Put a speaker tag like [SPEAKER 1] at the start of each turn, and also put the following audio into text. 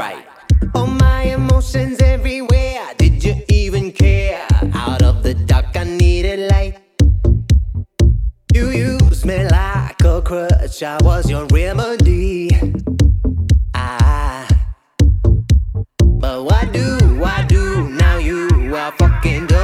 [SPEAKER 1] right. All my emotions everywhere. Did you even care? Out of the dark, I needed light.
[SPEAKER 2] You
[SPEAKER 1] used me like a crutch. I was your remedy. Ah. But what do I do now? You are fucking.